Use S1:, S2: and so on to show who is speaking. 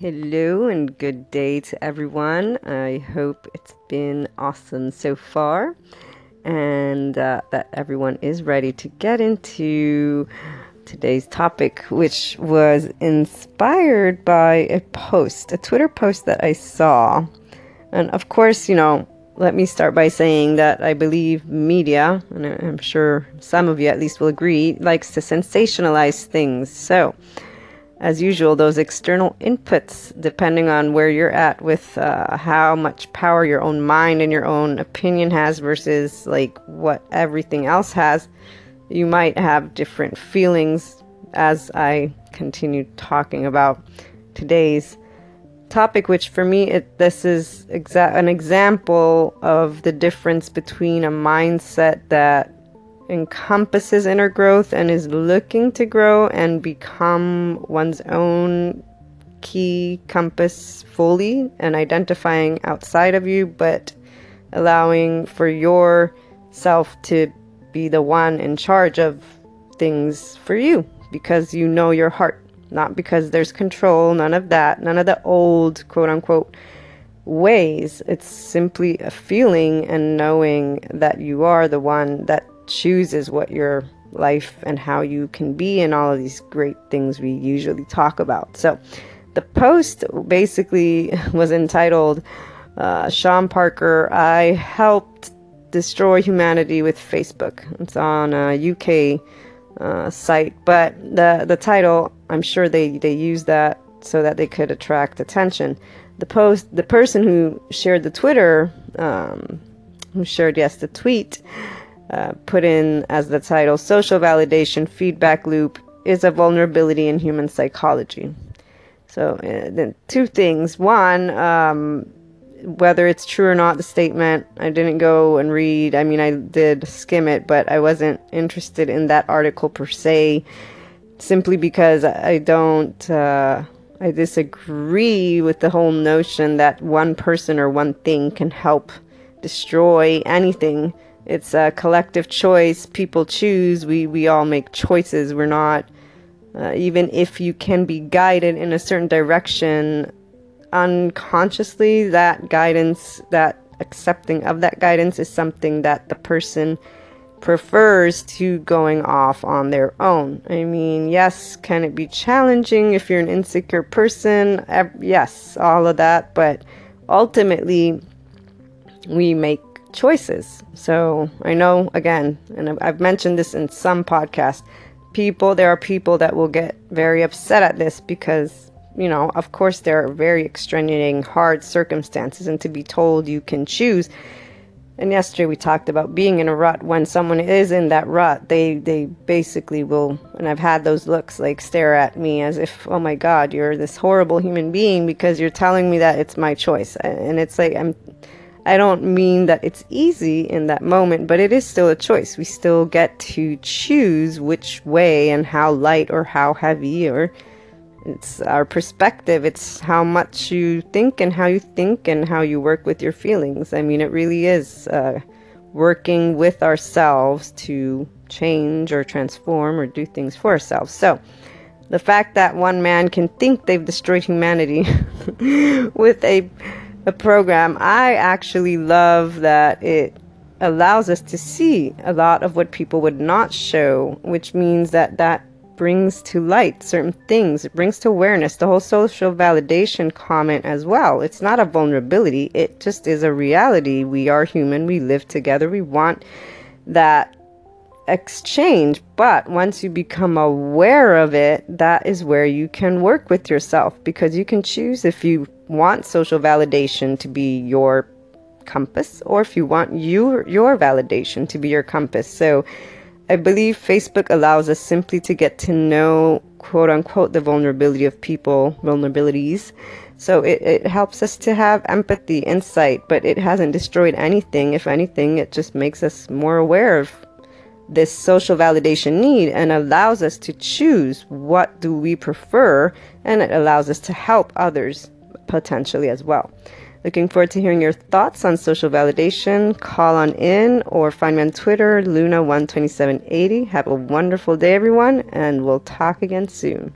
S1: Hello and good day to everyone. I hope it's been awesome so far and uh, that everyone is ready to get into today's topic, which was inspired by a post, a Twitter post that I saw. And of course, you know, let me start by saying that I believe media, and I'm sure some of you at least will agree, likes to sensationalize things. So, as usual, those external inputs, depending on where you're at with uh, how much power your own mind and your own opinion has versus like what everything else has, you might have different feelings as I continue talking about today's topic, which for me, it, this is exa- an example of the difference between a mindset that encompasses inner growth and is looking to grow and become one's own key compass fully and identifying outside of you, but allowing for yourself to be the one in charge of things for you because you know your heart, not because there's control, none of that, none of the old quote unquote ways. It's simply a feeling and knowing that you are the one that chooses what your life and how you can be and all of these great things we usually talk about. So the post basically was entitled uh, Sean Parker, I helped destroy humanity with Facebook. It's on a UK uh, site, but the the title, I'm sure they they used that so that they could attract attention. The post, the person who shared the Twitter, um, who shared yes the tweet, uh, put in as the title Social Validation Feedback Loop is a Vulnerability in Human Psychology. So, uh, then two things. One, um, whether it's true or not, the statement, I didn't go and read. I mean, I did skim it, but I wasn't interested in that article per se, simply because I don't. Uh, I disagree with the whole notion that one person or one thing can help destroy anything it's a collective choice. People choose. We we all make choices. We're not uh, even if you can be guided in a certain direction unconsciously. That guidance, that accepting of that guidance, is something that the person prefers to going off on their own. I mean, yes, can it be challenging if you're an insecure person? Yes, all of that, but ultimately we make choices. So I know, again, and I've mentioned this in some podcasts, people, there are people that will get very upset at this because, you know, of course, there are very extenuating, hard circumstances, and to be told you can choose. And yesterday we talked about being in a rut. When someone is in that rut, they they basically will. And I've had those looks like stare at me as if, oh my God, you're this horrible human being because you're telling me that it's my choice. And it's like I'm I don't mean that it's easy in that moment, but it is still a choice. We still get to choose which way and how light or how heavy, or it's our perspective. It's how much you think and how you think and how you work with your feelings. I mean, it really is uh, working with ourselves to change or transform or do things for ourselves. So, the fact that one man can think they've destroyed humanity with a a program, I actually love that it allows us to see a lot of what people would not show, which means that that brings to light certain things. It brings to awareness the whole social validation comment as well. It's not a vulnerability, it just is a reality. We are human, we live together, we want that exchange. But once you become aware of it, that is where you can work with yourself because you can choose if you want social validation to be your compass or if you want your your validation to be your compass. So I believe Facebook allows us simply to get to know quote unquote the vulnerability of people, vulnerabilities. So it, it helps us to have empathy, insight, but it hasn't destroyed anything. If anything, it just makes us more aware of this social validation need and allows us to choose what do we prefer and it allows us to help others potentially as well. Looking forward to hearing your thoughts on social validation. Call on in or find me on Twitter, Luna12780. Have a wonderful day, everyone, and we'll talk again soon.